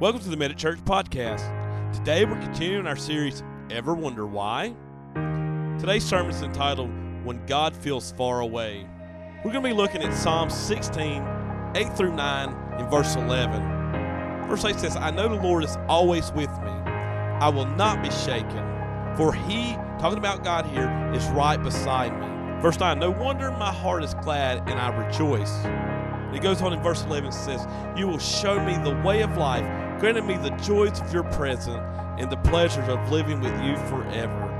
Welcome to the Mid Church Podcast. Today we're continuing our series, Ever Wonder Why? Today's sermon is entitled, When God Feels Far Away. We're going to be looking at Psalm 16, 8 through 9, and verse 11. Verse 8 says, I know the Lord is always with me. I will not be shaken. For he, talking about God here, is right beside me. Verse 9, no wonder my heart is glad and I rejoice. And it goes on in verse 11 and says, You will show me the way of life, granting me the joys of your presence and the pleasures of living with you forever.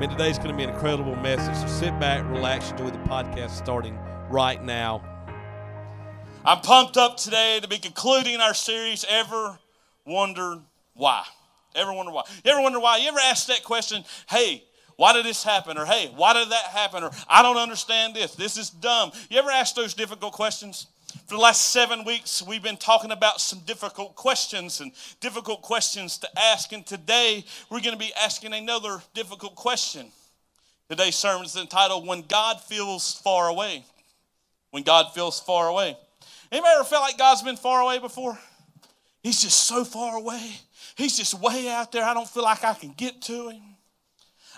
Man, today's going to be an incredible message. So sit back, relax, enjoy the podcast starting right now. I'm pumped up today to be concluding our series, Ever Wonder Why? Ever wonder why? You ever wonder why? You ever ask that question, hey, why did this happen? Or hey, why did that happen? Or I don't understand this. This is dumb. You ever ask those difficult questions? For the last seven weeks, we've been talking about some difficult questions and difficult questions to ask. And today, we're going to be asking another difficult question. Today's sermon is entitled When God Feels Far Away. When God Feels Far Away. Anybody ever felt like God's been far away before? He's just so far away. He's just way out there. I don't feel like I can get to him.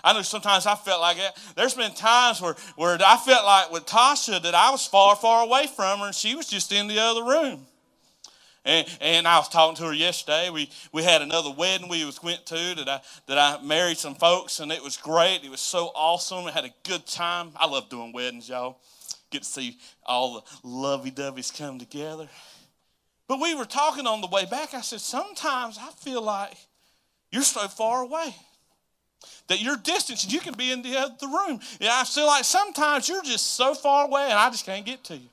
I know sometimes I felt like that. There's been times where, where I felt like with Tasha that I was far, far away from her and she was just in the other room. And, and I was talking to her yesterday. We, we had another wedding we was went to that I, that I married some folks, and it was great. It was so awesome. We had a good time. I love doing weddings, y'all. Get to see all the lovey-doveys come together. But we were talking on the way back. I said, sometimes I feel like you're so far away that you're distant and you can be in the uh, other room. Yeah, I feel like sometimes you're just so far away and I just can't get to you.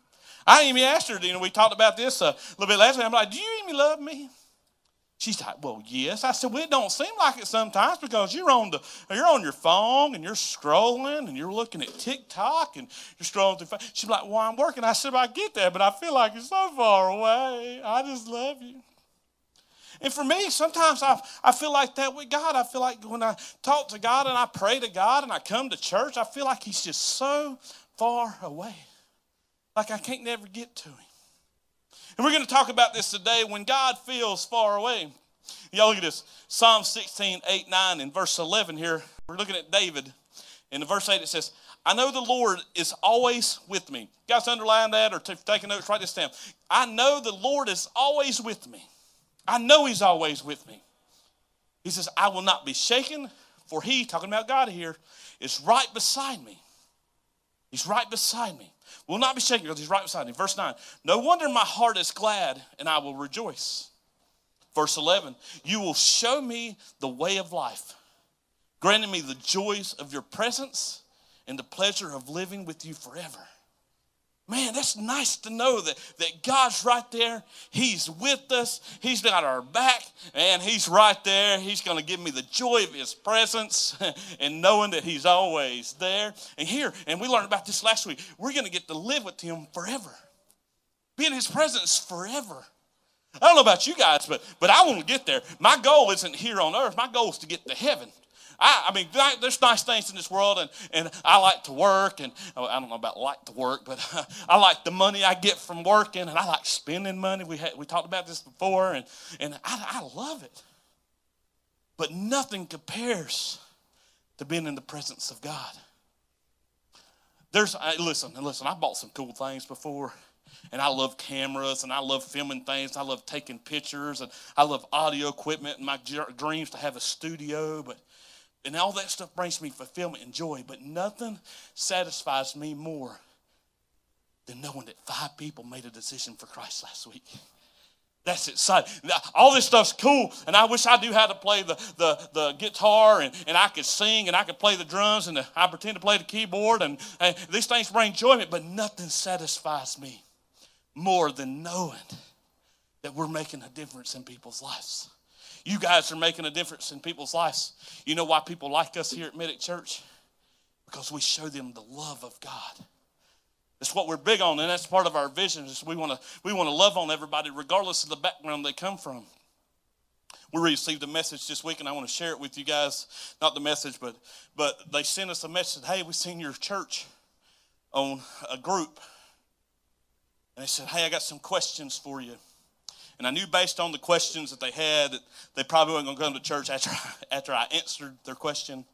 I even asked her, you know, we talked about this uh, a little bit last week. I'm like, do you even love me? She's like, well, yes. I said, well, it don't seem like it sometimes because you're on the you're on your phone and you're scrolling and you're looking at TikTok and you're scrolling through. She's like, well, I'm working. I said, well, I get that, but I feel like you're so far away. I just love you. And for me, sometimes I, I feel like that with God. I feel like when I talk to God and I pray to God and I come to church, I feel like He's just so far away. Like I can't never get to Him. And we're going to talk about this today when God feels far away. Y'all look at this Psalm 16, 8, 9, and verse 11 here. We're looking at David. In verse 8, it says, I know the Lord is always with me. You guys underline that or t- taking notes, write this down. I know the Lord is always with me. I know He's always with me. He says, I will not be shaken, for He, talking about God here, is right beside me. He's right beside me. Will not be shaken because He's right beside me. Verse 9, no wonder my heart is glad and I will rejoice. Verse 11, you will show me the way of life, granting me the joys of your presence and the pleasure of living with you forever. Man, that's nice to know that, that God's right there. He's with us. He's got our back, and He's right there. He's going to give me the joy of His presence and knowing that He's always there. And here, and we learned about this last week, we're going to get to live with Him forever, be in His presence forever. I don't know about you guys, but, but I want to get there. My goal isn't here on earth, my goal is to get to heaven. I, I mean, there's nice things in this world, and, and I like to work, and oh, I don't know about like to work, but I like the money I get from working, and I like spending money. We, had, we talked about this before, and, and I, I love it. But nothing compares to being in the presence of God. There's, listen, listen, I bought some cool things before and I love cameras and I love filming things. I love taking pictures and I love audio equipment and my dreams to have a studio. But and all that stuff brings me fulfillment and joy, but nothing satisfies me more than knowing that five people made a decision for Christ last week. That's exciting. All this stuff's cool, and I wish I knew how to play the, the, the guitar, and, and I could sing, and I could play the drums, and the, I pretend to play the keyboard, and, and these things bring enjoyment, but nothing satisfies me more than knowing that we're making a difference in people's lives. You guys are making a difference in people's lives. You know why people like us here at Middick Church? Because we show them the love of God. That's what we're big on, and that's part of our vision. Is we want to we want to love on everybody, regardless of the background they come from. We received a message this week, and I want to share it with you guys. Not the message, but but they sent us a message. Hey, we seen your church on a group, and they said, Hey, I got some questions for you. And I knew based on the questions that they had that they probably weren't going to come to church after, after I answered their question.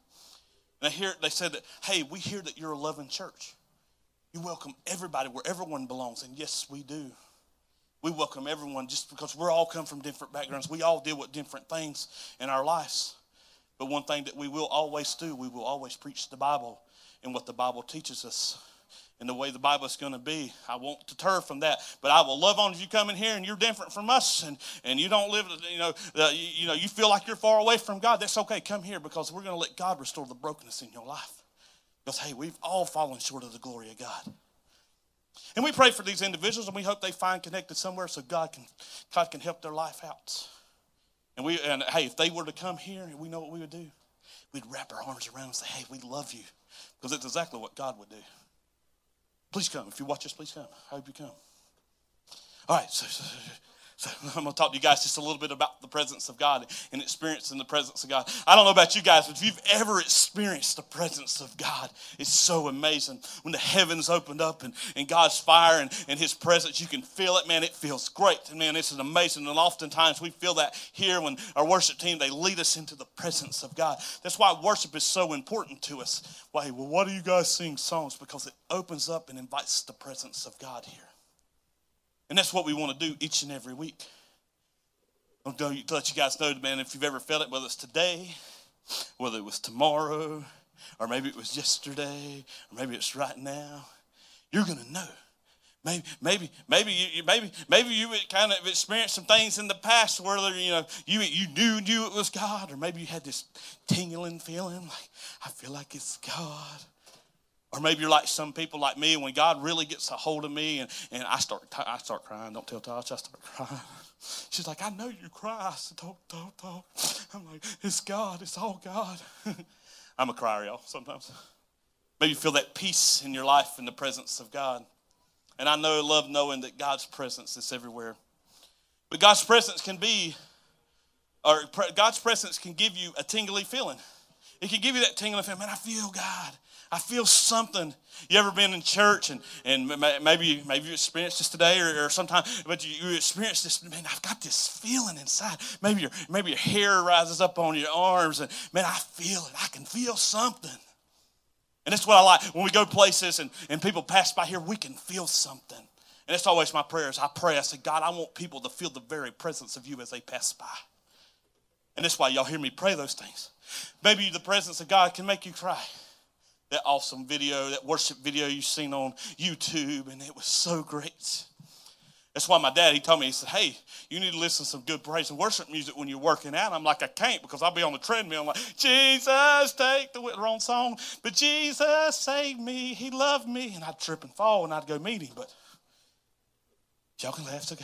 And I hear, they said that, hey, we hear that you're a loving church. You welcome everybody where everyone belongs. And yes, we do. We welcome everyone just because we're all come from different backgrounds. We all deal with different things in our lives. But one thing that we will always do, we will always preach the Bible and what the Bible teaches us and the way the Bible is going to be. I won't deter from that, but I will love on if you come in here and you're different from us and, and you don't live, you know, you, you know, you feel like you're far away from God. That's okay. Come here because we're going to let God restore the brokenness in your life. Because, hey, we've all fallen short of the glory of God. And we pray for these individuals and we hope they find connected somewhere so God can, God can help their life out. And, we, and hey, if they were to come here, we know what we would do. We'd wrap our arms around and say, hey, we love you. Because it's exactly what God would do. Please come. If you watch us, please come. I hope you come. All right, so, so, so I'm going to talk to you guys just a little bit about the presence of God and experiencing the presence of God. I don't know about you guys, but if you've ever experienced the presence of God, it's so amazing. When the heavens opened up and, and God's fire and, and His presence, you can feel it, man. It feels great. And man, this is amazing. And oftentimes we feel that here when our worship team, they lead us into the presence of God. That's why worship is so important to us. Why, well, why do you guys sing songs? Because it opens up and invites the presence of God here. And that's what we want to do each and every week. I'm going to let you guys know, man, if you've ever felt it, whether it's today, whether it was tomorrow, or maybe it was yesterday, or maybe it's right now, you're going to know. Maybe, maybe, maybe you, maybe, maybe you kind of experienced some things in the past where you know you you knew knew it was God, or maybe you had this tingling feeling like I feel like it's God. Or maybe you're like some people like me, when God really gets a hold of me and, and I start I start crying. Don't tell Tasha, I start crying. She's like, I know you cry. I said, don't, don't, don't. I'm like, it's God. It's all God. I'm a crier, y'all, sometimes. Maybe you feel that peace in your life in the presence of God. And I know, love knowing that God's presence is everywhere. But God's presence can be, or God's presence can give you a tingly feeling. It can give you that tingling feeling, man, I feel God. I feel something. You ever been in church and, and maybe maybe you experienced this today or, or sometime, but you, you experienced this, man, I've got this feeling inside. Maybe your maybe your hair rises up on your arms and man, I feel it. I can feel something. And that's what I like. When we go places and, and people pass by here, we can feel something. And it's always my prayers. I pray, I say, God, I want people to feel the very presence of you as they pass by. And that's why y'all hear me pray those things. Maybe the presence of God can make you cry that awesome video, that worship video you've seen on YouTube, and it was so great. That's why my dad, he told me, he said, Hey, you need to listen to some good praise and worship music when you're working out. I'm like, I can't because I'll be on the treadmill. I'm like, Jesus, take the wrong song. But Jesus saved me. He loved me. And I'd trip and fall and I'd go meet him. But y'all can laugh. Okay.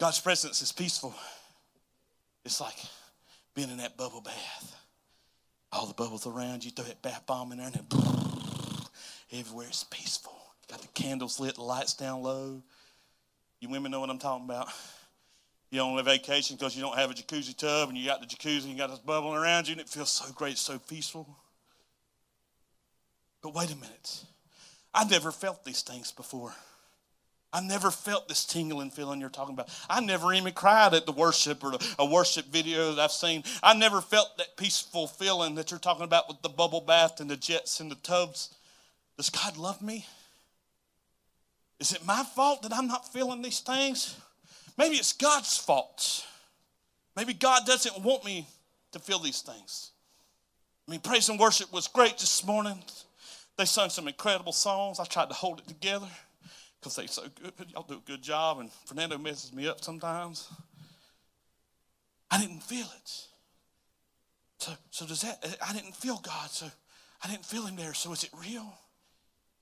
God's presence is peaceful. It's like being in that bubble bath all the bubbles around you, throw that bath bomb in there, and it, everywhere it's peaceful. Got the candles lit, the lights down low. You women know what I'm talking about. You're on a vacation because you don't have a jacuzzi tub, and you got the jacuzzi, and you got this bubbling around you, and it feels so great, so peaceful. But wait a minute. I've never felt these things before. I never felt this tingling feeling you're talking about. I never even cried at the worship or a worship video that I've seen. I never felt that peaceful feeling that you're talking about with the bubble bath and the jets and the tubs. Does God love me? Is it my fault that I'm not feeling these things? Maybe it's God's fault. Maybe God doesn't want me to feel these things. I mean, praise and worship was great this morning. They sung some incredible songs. I tried to hold it together because they're so good. Y'all do a good job, and Fernando messes me up sometimes. I didn't feel it. So, so does that? Uh, I didn't feel God, so I didn't feel Him there. So is it real?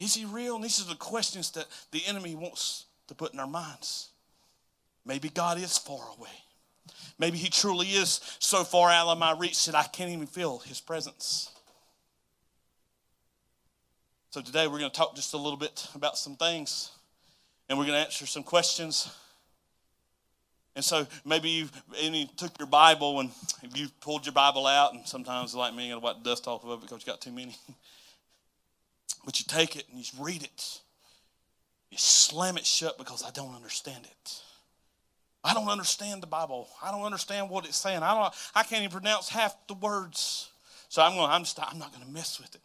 Is He real? And these are the questions that the enemy wants to put in our minds. Maybe God is far away. Maybe He truly is so far out of my reach that I can't even feel His presence. So today we're going to talk just a little bit about some things and we're going to answer some questions. And so maybe you took your Bible and you pulled your Bible out, and sometimes like me, you got to wipe dust off of it because you got too many. but you take it and you read it. You slam it shut because I don't understand it. I don't understand the Bible. I don't understand what it's saying. I don't. I can't even pronounce half the words. So I'm going. I'm just. I'm not going to mess with it.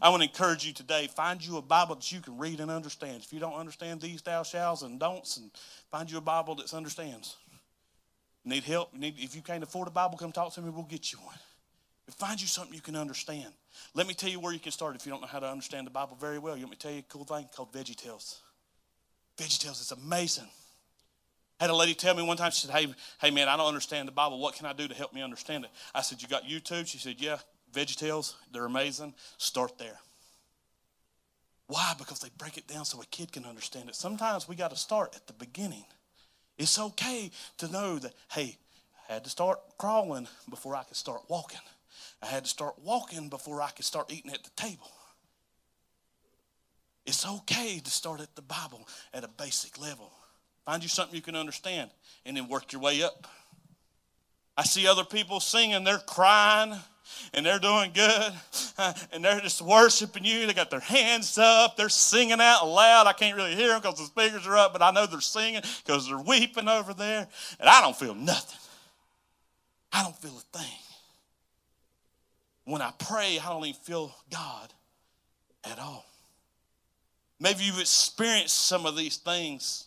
I want to encourage you today. Find you a Bible that you can read and understand. If you don't understand these thou shalls and don'ts, and find you a Bible that understands. Need help? Need, if you can't afford a Bible, come talk to me. We'll get you one. Find you something you can understand. Let me tell you where you can start if you don't know how to understand the Bible very well. You want me to tell you a cool thing called VeggieTales? VeggieTales is amazing. I had a lady tell me one time, she said, hey, hey man, I don't understand the Bible. What can I do to help me understand it? I said, You got YouTube? She said, Yeah, VeggieTales, they're amazing. Start there. Why? Because they break it down so a kid can understand it. Sometimes we got to start at the beginning. It's okay to know that, hey, I had to start crawling before I could start walking. I had to start walking before I could start eating at the table. It's okay to start at the Bible at a basic level. Find you something you can understand and then work your way up. I see other people singing, they're crying and they're doing good and they're just worshiping you. They got their hands up, they're singing out loud. I can't really hear them because the speakers are up, but I know they're singing because they're weeping over there. And I don't feel nothing. I don't feel a thing. When I pray, I don't even feel God at all. Maybe you've experienced some of these things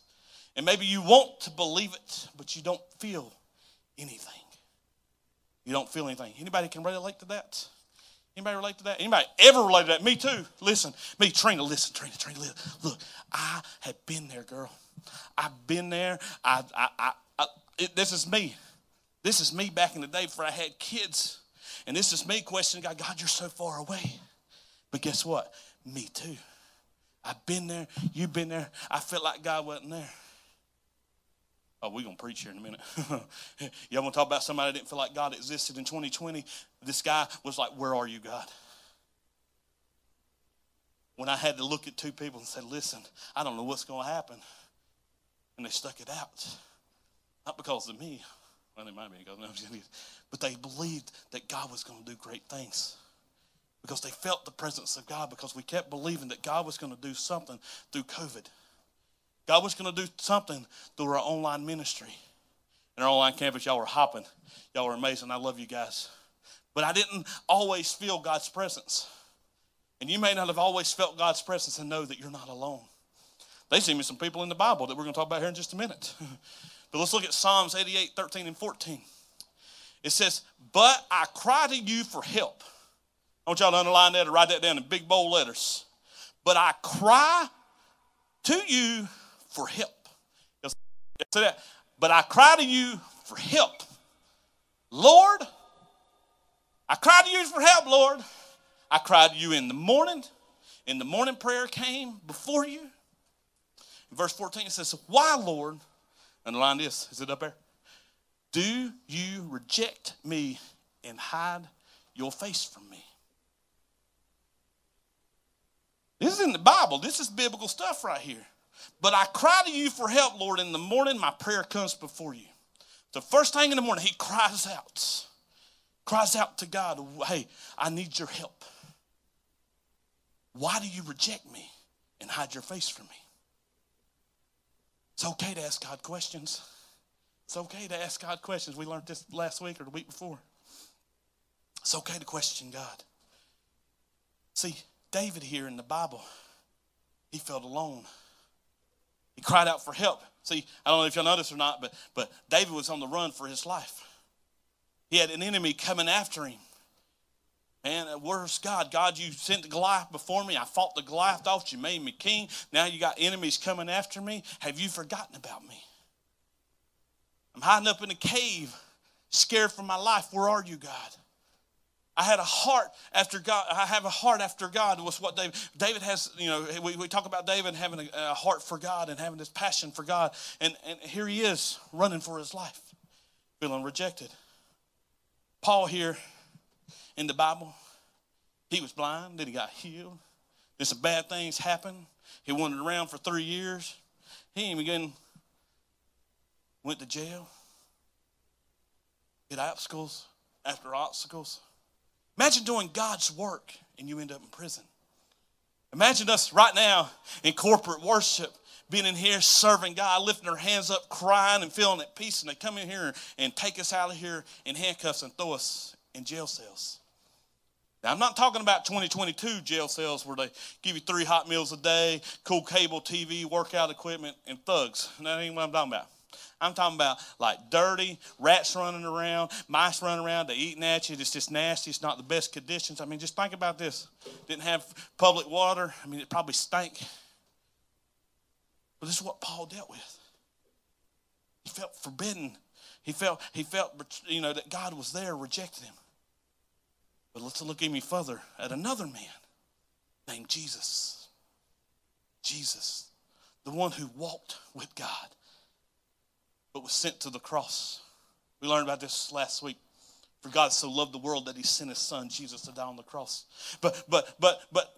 and maybe you want to believe it, but you don't feel anything. You don't feel anything. Anybody can relate to that? Anybody relate to that? Anybody ever relate to that? Me too. Listen, me, Trina, listen, Trina, Trina, listen. Look, I have been there, girl. I've been there. I, I, I, I it, this is me. This is me back in the day before I had kids. And this is me questioning God, God, you're so far away. But guess what? Me too. I've been there. You've been there. I felt like God wasn't there. Oh, we're going to preach here in a minute. Y'all want to talk about somebody that didn't feel like God existed in 2020? This guy was like, Where are you, God? When I had to look at two people and say, Listen, I don't know what's going to happen. And they stuck it out. Not because of me. Well, it might be because but they believed that God was going to do great things because they felt the presence of God because we kept believing that God was going to do something through COVID. God was going to do something through our online ministry. And our online campus, y'all were hopping. Y'all were amazing. I love you guys. But I didn't always feel God's presence. And you may not have always felt God's presence and know that you're not alone. They see me some people in the Bible that we're going to talk about here in just a minute. but let's look at Psalms 88, 13, and 14. It says, But I cry to you for help. I want y'all to underline that or write that down in big bold letters. But I cry to you for help. Say that. But I cry to you for help. Lord, I cry to you for help, Lord. I cried to you in the morning. In the morning prayer came before you. Verse 14 it says, Why, Lord? Underline this. Is it up there? Do you reject me and hide your face from me? This is in the Bible. This is biblical stuff right here. But I cry to you for help, Lord. In the morning, my prayer comes before you. The first thing in the morning, he cries out, cries out to God, Hey, I need your help. Why do you reject me and hide your face from me? It's okay to ask God questions. It's okay to ask God questions. We learned this last week or the week before. It's okay to question God. See, David here in the Bible, he felt alone. He cried out for help. See, I don't know if y'all know this or not, but, but David was on the run for his life. He had an enemy coming after him. Man, where's God? God, you sent Goliath before me. I fought the Goliath off. You made me king. Now you got enemies coming after me. Have you forgotten about me? I'm hiding up in a cave, scared for my life. Where are you, God? I had a heart after God. I have a heart after God was what David. David has, you know, we, we talk about David having a, a heart for God and having this passion for God. And, and here he is running for his life, feeling rejected. Paul here in the Bible, he was blind, then he got healed. Then some bad things happened. He wandered around for three years. He even went to jail. Hit obstacles after obstacles. Imagine doing God's work and you end up in prison. Imagine us right now in corporate worship being in here serving God, lifting their hands up, crying and feeling at peace, and they come in here and take us out of here in handcuffs and throw us in jail cells. Now, I'm not talking about 2022 jail cells where they give you three hot meals a day, cool cable TV, workout equipment, and thugs. That ain't what I'm talking about. I'm talking about like dirty, rats running around, mice running around, they eating at you. It's just nasty. It's not the best conditions. I mean, just think about this. Didn't have public water. I mean, it probably stank. But this is what Paul dealt with. He felt forbidden. He felt, he felt you know, that God was there rejecting him. But let's look even further at another man named Jesus. Jesus, the one who walked with God, but was sent to the cross. We learned about this last week. For God so loved the world that he sent his son Jesus to die on the cross. But but but but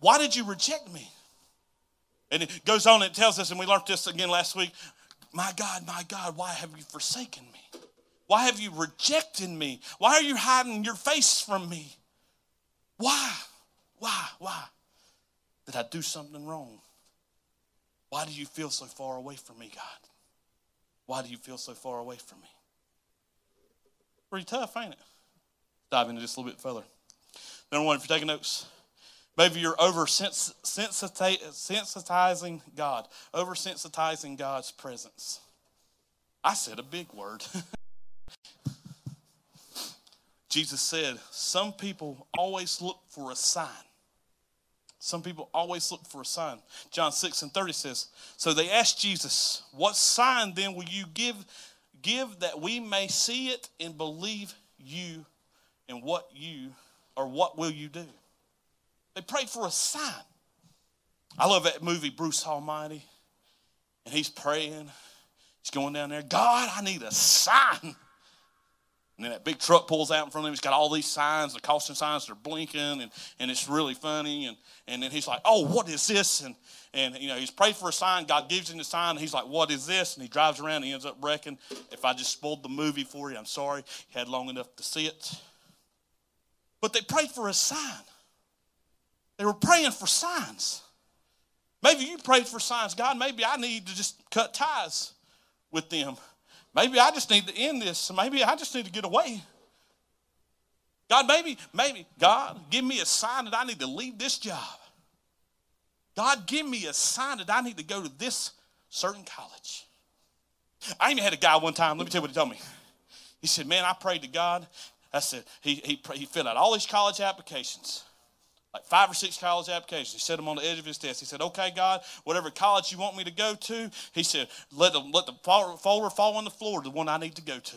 why did you reject me? And it goes on and it tells us, and we learned this again last week. My God, my God, why have you forsaken me? Why have you rejected me? Why are you hiding your face from me? Why? Why? Why? Did I do something wrong? Why do you feel so far away from me, God? Why do you feel so far away from me? Pretty tough, ain't it? Dive into this a little bit further. Number one, if you're taking notes, maybe you're oversensitizing God, oversensitizing God's presence. I said a big word. Jesus said, Some people always look for a sign. Some people always look for a sign. John 6 and 30 says, So they asked Jesus, What sign then will you give, give that we may see it and believe you and what you, or what will you do? They prayed for a sign. I love that movie, Bruce Almighty. And he's praying. He's going down there, God, I need a sign. And then that big truck pulls out in front of him. He's got all these signs, the caution signs are blinking, and, and it's really funny. And, and then he's like, Oh, what is this? And, and you know, he's prayed for a sign. God gives him the sign. He's like, What is this? And he drives around and he ends up wrecking. If I just spoiled the movie for you, I'm sorry. You had long enough to see it. But they prayed for a sign. They were praying for signs. Maybe you prayed for signs. God, maybe I need to just cut ties with them. Maybe I just need to end this. Maybe I just need to get away. God, maybe, maybe, God, give me a sign that I need to leave this job. God, give me a sign that I need to go to this certain college. I even had a guy one time, let me tell you what he told me. He said, Man, I prayed to God. I said, he, he, he filled out all these college applications like five or six college applications. He set them on the edge of his desk. He said, Okay, God, whatever college you want me to go to, he said, let the, let the folder fall on the floor, the one I need to go to.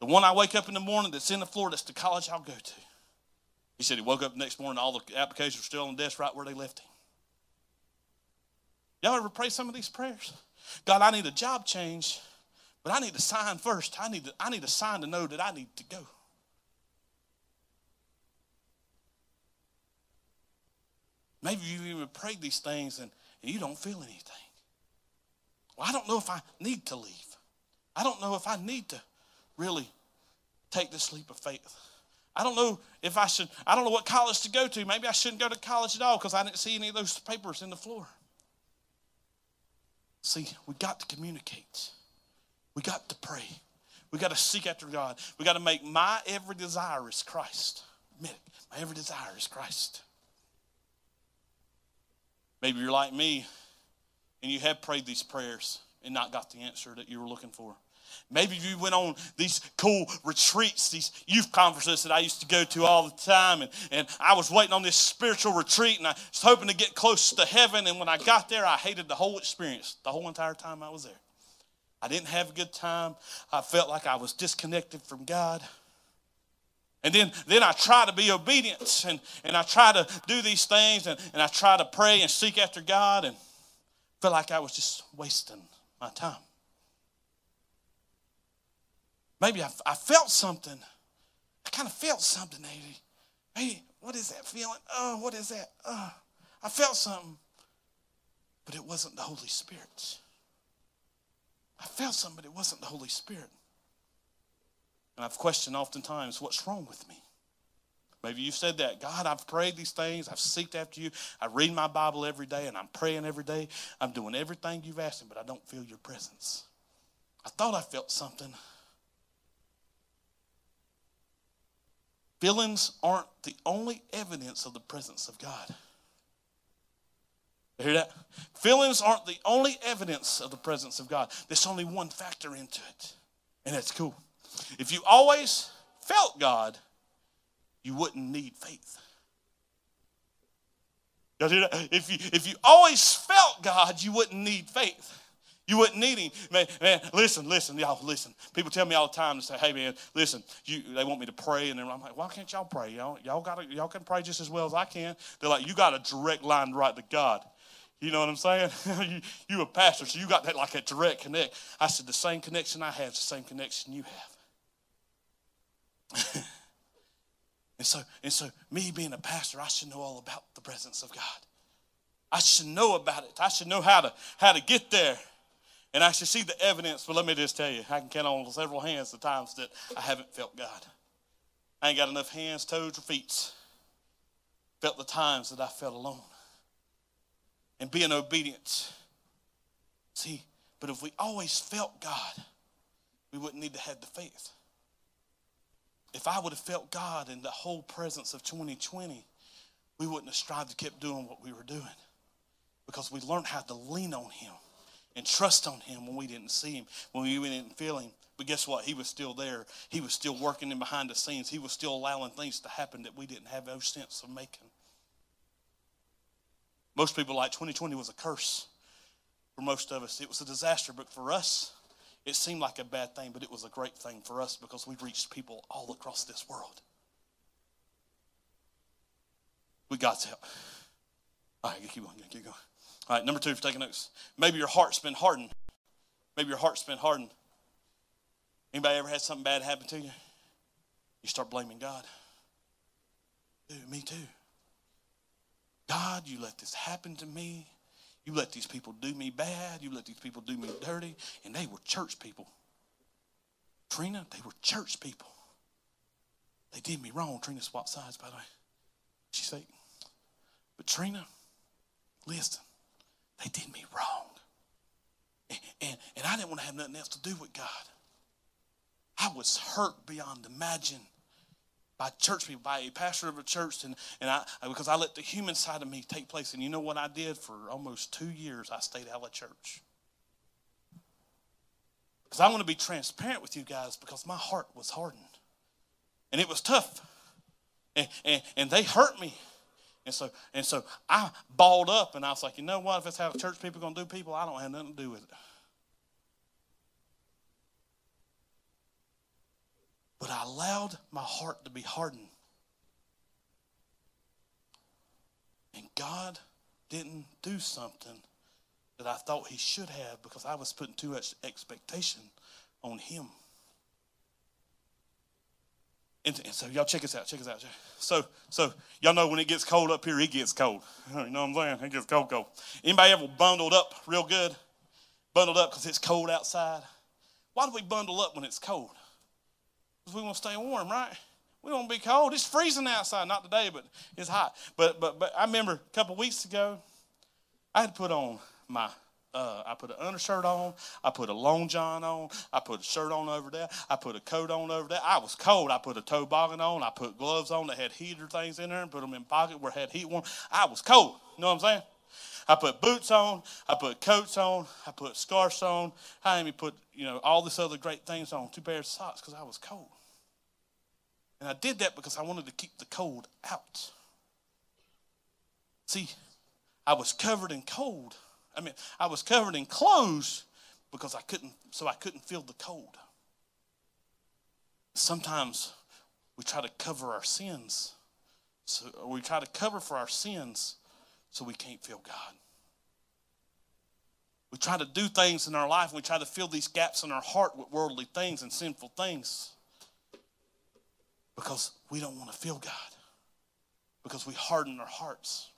The one I wake up in the morning that's in the floor, that's the college I'll go to. He said he woke up the next morning, all the applications were still on the desk right where they left him. Y'all ever pray some of these prayers? God, I need a job change, but I need a sign first. I need, to, I need a sign to know that I need to go. Maybe you even prayed these things and, you don't feel anything. Well, I don't know if I need to leave. I don't know if I need to really take this leap of faith. I don't know if I should, I don't know what college to go to. Maybe I shouldn't go to college at all because I didn't see any of those papers in the floor. See, we got to communicate. We got to pray. We got to seek after God. We got to make my every desire is Christ. Admit it. My every desire is Christ. Maybe you're like me and you have prayed these prayers and not got the answer that you were looking for. Maybe you went on these cool retreats, these youth conferences that I used to go to all the time, and, and I was waiting on this spiritual retreat, and I was hoping to get close to heaven. And when I got there, I hated the whole experience, the whole entire time I was there. I didn't have a good time. I felt like I was disconnected from God. And then, then I try to be obedient and, and I try to do these things and, and I try to pray and seek after God and feel like I was just wasting my time. Maybe I, I felt something. I kind of felt something, maybe. Hey, what is that feeling? Oh, what is that? Oh, I felt something, but it wasn't the Holy Spirit. I felt something, but it wasn't the Holy Spirit. And I've questioned oftentimes what's wrong with me. Maybe you've said that. God, I've prayed these things. I've seeked after you. I read my Bible every day and I'm praying every day. I'm doing everything you've asked me, but I don't feel your presence. I thought I felt something. Feelings aren't the only evidence of the presence of God. You hear that? Feelings aren't the only evidence of the presence of God. There's only one factor into it, and that's cool. If you always felt God, you wouldn't need faith. If you, if you always felt God, you wouldn't need faith. You wouldn't need him. Man, man, listen, listen, y'all, listen. People tell me all the time to say, hey man, listen, you, they want me to pray, and I'm like, why can't y'all pray? Y'all, y'all got y'all can pray just as well as I can. They're like, you got a direct line right to God. You know what I'm saying? you, you a pastor, so you got that like a direct connect. I said, the same connection I have is the same connection you have. and so, and so me being a pastor, I should know all about the presence of God. I should know about it. I should know how to how to get there. And I should see the evidence, but let me just tell you, I can count on several hands the times that I haven't felt God. I ain't got enough hands, toes, or feet. Felt the times that I felt alone. And being obedient. See, but if we always felt God, we wouldn't need to have the faith. If I would have felt God in the whole presence of 2020, we wouldn't have strived to keep doing what we were doing because we learned how to lean on Him and trust on him when we didn't see him, when we didn't feel him. But guess what? He was still there. He was still working in behind the scenes. He was still allowing things to happen that we didn't have no sense of making. Most people like 2020 was a curse for most of us. It was a disaster, but for us, it seemed like a bad thing, but it was a great thing for us because we reached people all across this world. With God's help. All right, keep going, keep going. All right, number two, for taking notes. Maybe your heart's been hardened. Maybe your heart's been hardened. Anybody ever had something bad happen to you? You start blaming God. Dude, me too. God, you let this happen to me. You let these people do me bad. You let these people do me dirty. And they were church people. Trina, they were church people. They did me wrong. Trina swapped sides, by the way. She said, but Trina, listen, they did me wrong. And, and, and I didn't want to have nothing else to do with God. I was hurt beyond imagine by church people, by a pastor of a church, and, and I because I let the human side of me take place. And you know what I did for almost two years? I stayed out of church. Because I want to be transparent with you guys because my heart was hardened. And it was tough. And, and, and they hurt me. And so, and so I balled up and I was like, you know what? If that's how church people are going to do people, I don't have nothing to do with it. But I allowed my heart to be hardened. And God didn't do something that I thought He should have because I was putting too much expectation on Him. And, and, so y'all check this out. Check this out. So so y'all know when it gets cold up here, it gets cold. You know what I'm saying? It gets cold, cold. Anybody ever bundled up real good? Bundled up because it's cold outside. Why do we bundle up when it's cold? Because we want to stay warm, right? We don't want to be cold. It's freezing outside. Not today, but it's hot. But but but I remember a couple weeks ago, I had to put on my uh, I put an undershirt on. I put a long john on. I put a shirt on over there. I put a coat on over there. I was cold. I put a toboggan on. I put gloves on that had heater things in there and put them in pocket where it had heat warm. I was cold. You know what I'm saying? I put boots on. I put coats on. I put scarves on. I even put, you know, all this other great things on. Two pairs of socks because I was cold. And I did that because I wanted to keep the cold out. See, I was covered in cold I mean, I was covered in clothes because I couldn't, so I couldn't feel the cold. Sometimes we try to cover our sins. So we try to cover for our sins so we can't feel God. We try to do things in our life and we try to fill these gaps in our heart with worldly things and sinful things because we don't want to feel God, because we harden our hearts.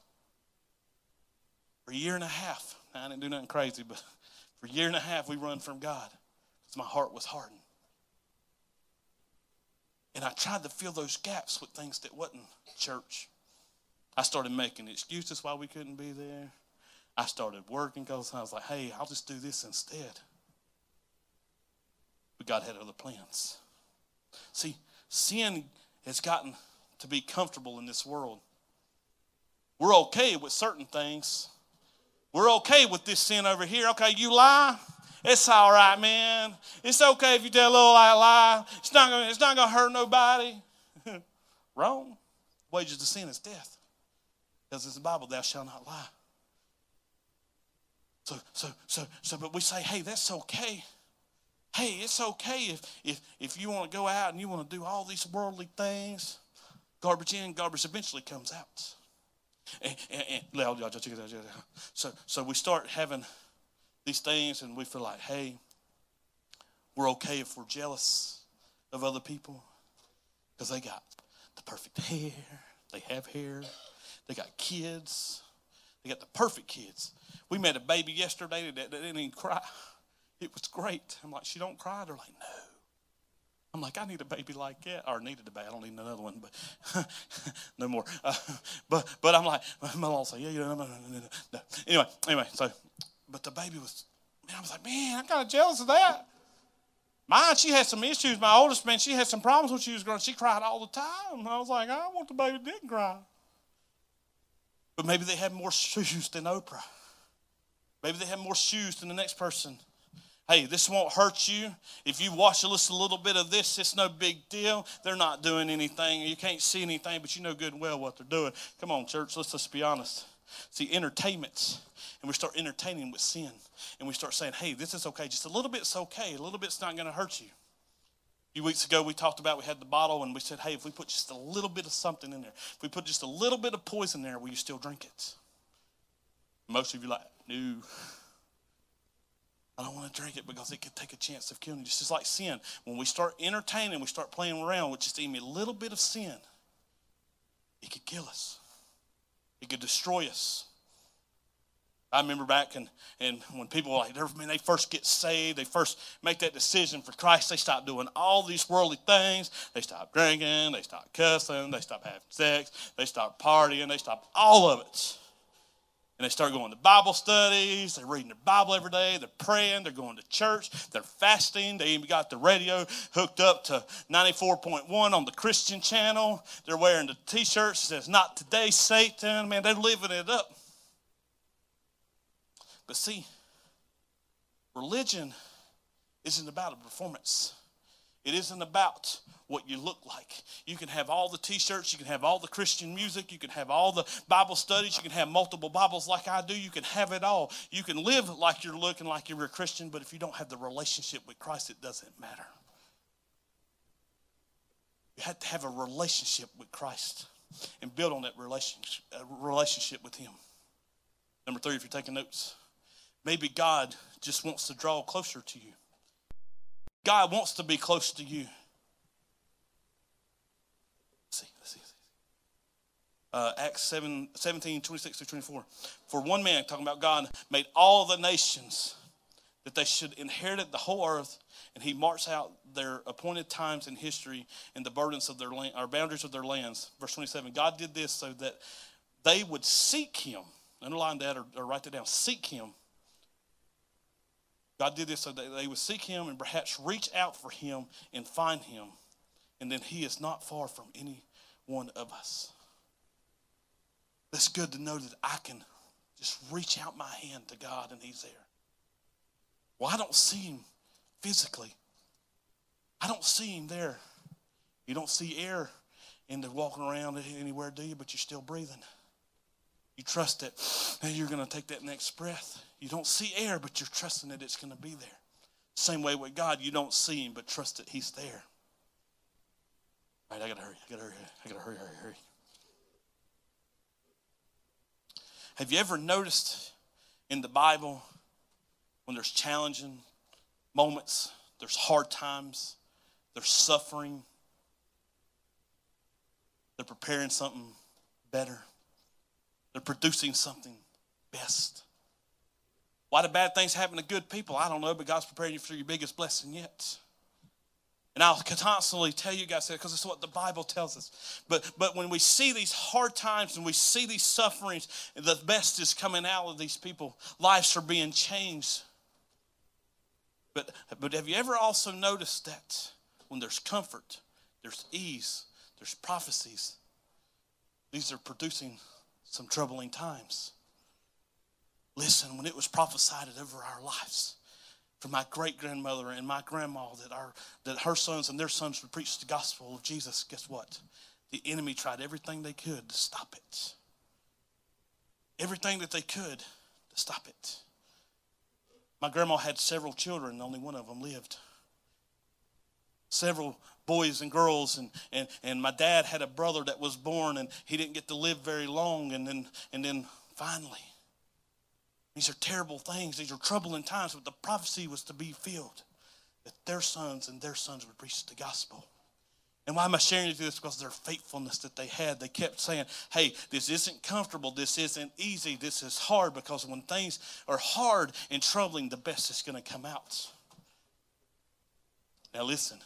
For a year and a half, I didn't do nothing crazy, but for a year and a half, we run from God because my heart was hardened. And I tried to fill those gaps with things that wasn't church. I started making excuses why we couldn't be there. I started working because I was like, hey, I'll just do this instead. But God had other plans. See, sin has gotten to be comfortable in this world. We're okay with certain things. We're okay with this sin over here. Okay, you lie. It's all right, man. It's okay if you tell a little lie. lie. It's not gonna, it's not gonna hurt nobody. Wrong. Wages of sin is death. Because it's the Bible, thou shalt not lie. So, so, so, so, but we say, hey, that's okay. Hey, it's okay if if if you want to go out and you want to do all these worldly things. Garbage in, garbage eventually comes out. And, and, and, so, so we start having these things and we feel like, hey, we're okay if we're jealous of other people because they got the perfect hair, they have hair, they got kids, they got the perfect kids. We met a baby yesterday that, didn't even cry. It was great. I'm like, she don't cry? They're like, no. I'm like, I need a baby like that, or needed a baby. I don't need another one, but no more. Uh, but but I'm like, my mom say, yeah, yeah, no, no, no, no, no. Anyway, anyway, so, but the baby was, man, I was like, man, I'm kind of jealous of that. Mine, she had some issues. My oldest man, she had some problems when she was growing. She cried all the time. I was like, I want the baby didn't cry. But maybe they had more shoes than Oprah. Maybe they had more shoes than the next person. Hey, this won't hurt you. If you watch a little bit of this, it's no big deal. They're not doing anything. You can't see anything, but you know good and well what they're doing. Come on, church, let's just be honest. See, entertainments, and we start entertaining with sin, and we start saying, hey, this is okay. Just a little bit's okay. A little bit's not going to hurt you. Few weeks ago, we talked about we had the bottle, and we said, hey, if we put just a little bit of something in there, if we put just a little bit of poison there, will you still drink it? Most of you like, no. I don't want to drink it because it could take a chance of killing you. It's Just like sin. When we start entertaining, we start playing around with just even a little bit of sin, it could kill us. It could destroy us. I remember back and, and when people like when they first get saved, they first make that decision for Christ, they stop doing all these worldly things. They stop drinking, they stop cussing, they stop having sex, they stop partying, they stop all of it. And they start going to Bible studies. They're reading their Bible every day. They're praying. They're going to church. They're fasting. They even got the radio hooked up to 94.1 on the Christian channel. They're wearing the t shirts that says, Not today, Satan. Man, they're living it up. But see, religion isn't about a performance, it isn't about what you look like. You can have all the t shirts, you can have all the Christian music, you can have all the Bible studies, you can have multiple Bibles like I do, you can have it all. You can live like you're looking like you're a Christian, but if you don't have the relationship with Christ, it doesn't matter. You have to have a relationship with Christ and build on that relationship, uh, relationship with Him. Number three, if you're taking notes, maybe God just wants to draw closer to you. God wants to be close to you. See, uh, Acts 7, 17, 26 through 24. For one man, talking about God, made all the nations that they should inherit the whole earth, and he marks out their appointed times in history and the burdens of their land, or boundaries of their lands. Verse 27. God did this so that they would seek him. Underline that or, or write that down. Seek him. God did this so that they would seek him and perhaps reach out for him and find him. And then he is not far from any one of us. It's good to know that I can just reach out my hand to God and He's there. Well, I don't see Him physically. I don't see Him there. You don't see air in the walking around anywhere, do you? But you're still breathing. You trust that hey, you're going to take that next breath. You don't see air, but you're trusting that it's going to be there. Same way with God, you don't see Him, but trust that He's there. All right, I got to hurry. I got to hurry. I got to hurry, hurry, hurry. Have you ever noticed in the Bible when there's challenging moments, there's hard times, there's suffering, they're preparing something better, they're producing something best. Why do bad things happen to good people? I don't know, but God's preparing you for your biggest blessing yet. And I'll constantly tell you guys that because it's what the Bible tells us. But, but when we see these hard times and we see these sufferings, the best is coming out of these people. Lives are being changed. But, but have you ever also noticed that when there's comfort, there's ease, there's prophecies, these are producing some troubling times. Listen, when it was prophesied over our lives, from my great grandmother and my grandma that our that her sons and their sons would preach the gospel of Jesus, guess what? The enemy tried everything they could to stop it. Everything that they could to stop it. My grandma had several children, only one of them lived. Several boys and girls, and, and, and my dad had a brother that was born and he didn't get to live very long, and then and then finally these are terrible things. These are troubling times, but the prophecy was to be filled that their sons and their sons would preach the gospel. And why am I sharing with you this? Because their faithfulness that they had. They kept saying, hey, this isn't comfortable. This isn't easy. This is hard. Because when things are hard and troubling, the best is going to come out. Now, listen,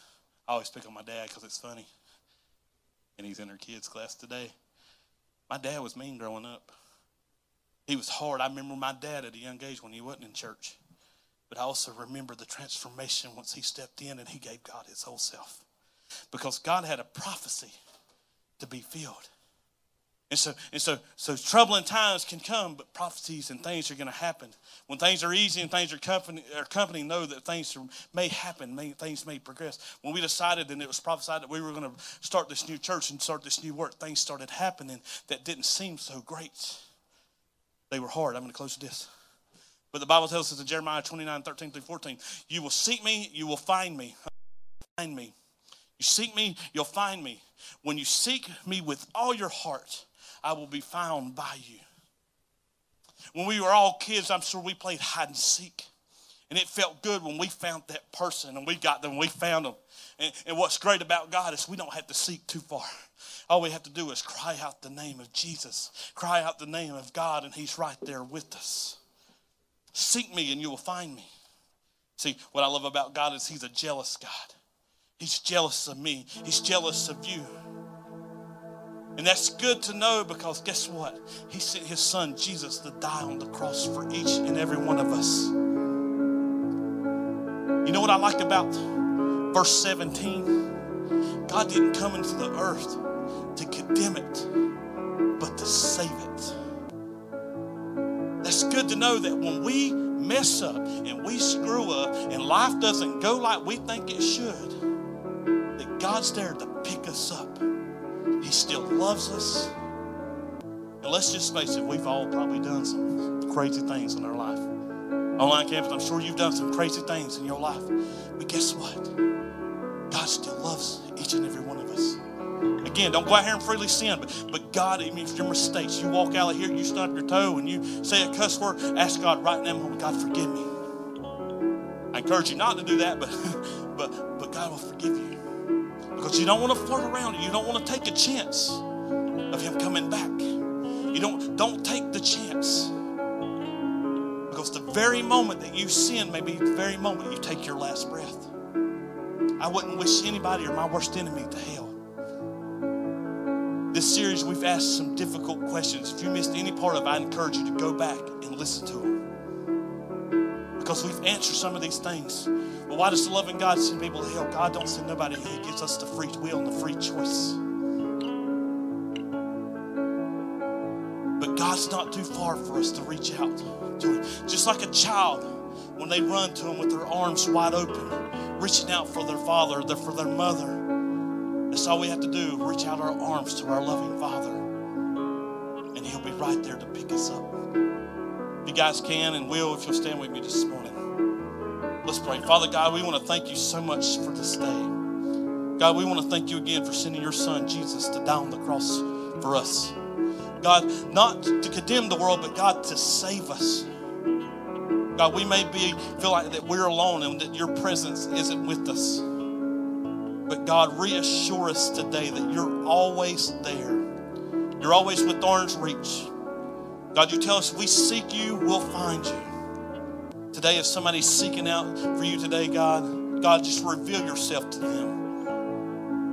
I always pick on my dad because it's funny. And he's in her kids' class today. My dad was mean growing up. He was hard. I remember my dad at a young age when he wasn't in church. But I also remember the transformation once he stepped in and he gave God his whole self. Because God had a prophecy to be filled. And so, and so, so troubling times can come, but prophecies and things are going to happen. When things are easy and things are company, our company know that things are, may happen, may, things may progress. When we decided and it was prophesied that we were going to start this new church and start this new work, things started happening that didn't seem so great. They were hard. I'm going to close with this. But the Bible tells us in Jeremiah 29, 13 through 14, you will seek me, you will find me. Find me. You seek me, you'll find me. When you seek me with all your heart, I will be found by you. When we were all kids, I'm sure we played hide and seek. And it felt good when we found that person and we got them, we found them. And, and what's great about God is we don't have to seek too far. All we have to do is cry out the name of Jesus, cry out the name of God, and He's right there with us. Seek me and you will find me. See, what I love about God is He's a jealous God. He's jealous of me, He's jealous of you. And that's good to know because guess what? He sent His Son Jesus to die on the cross for each and every one of us. You know what I like about verse 17? God didn't come into the earth to condemn it, but to save it. That's good to know that when we mess up and we screw up and life doesn't go like we think it should, that God's there to pick us up. He still loves us. And let's just face it, we've all probably done some crazy things in our life. Online campus, I'm sure you've done some crazy things in your life. But guess what? God still loves each and every one of us. Again, don't go out here and freely sin, but, but God, even if your mistakes, you walk out of here, you stub your toe, and you say a cuss word, ask God right now, God, forgive me. I encourage you not to do that, but, but, but God will forgive you. Because you don't want to flirt around. You don't want to take a chance of Him coming back. You don't, don't take the chance. Because the very moment that you sin may be the very moment you take your last breath. I wouldn't wish anybody or my worst enemy to hell. This series, we've asked some difficult questions. If you missed any part of it, I encourage you to go back and listen to them. Because we've answered some of these things. Well, why does the loving God send people to hell? God don't send nobody He gives us the free will and the free choice. But God's not too far for us to reach out to Him. Just like a child, when they run to Him with their arms wide open, reaching out for their father, for their mother. That's all we have to do, reach out our arms to our loving Father. And He'll be right there to pick us up. If you guys can and will, if you'll stand with me this morning. Let's pray. Father God, we want to thank you so much for this day. God, we want to thank you again for sending your son Jesus to die on the cross for us. God, not to condemn the world, but God, to save us. God, we may be feel like that we're alone and that your presence isn't with us. But God, reassure us today that you're always there. You're always with arm's reach. God, you tell us if we seek you, we'll find you. Today, if somebody's seeking out for you today, God, God, just reveal yourself to them.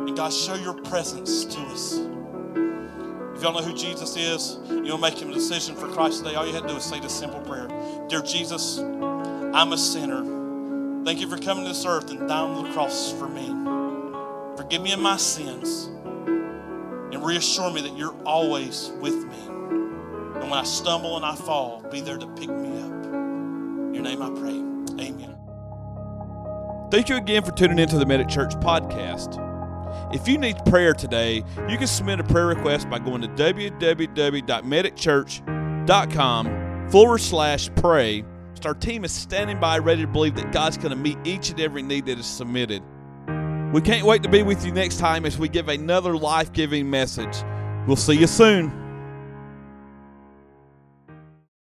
And God, show your presence to us. If y'all know who Jesus is, you'll make him a decision for Christ today. All you have to do is say this simple prayer Dear Jesus, I'm a sinner. Thank you for coming to this earth and dying on the cross for me. Forgive me of my sins and reassure me that you're always with me. And when I stumble and I fall, be there to pick me up. Your name I pray. Amen. Thank you again for tuning into the Medic Church podcast. If you need prayer today, you can submit a prayer request by going to www.medicchurch.com forward slash pray. Our team is standing by ready to believe that God's going to meet each and every need that is submitted. We can't wait to be with you next time as we give another life giving message. We'll see you soon.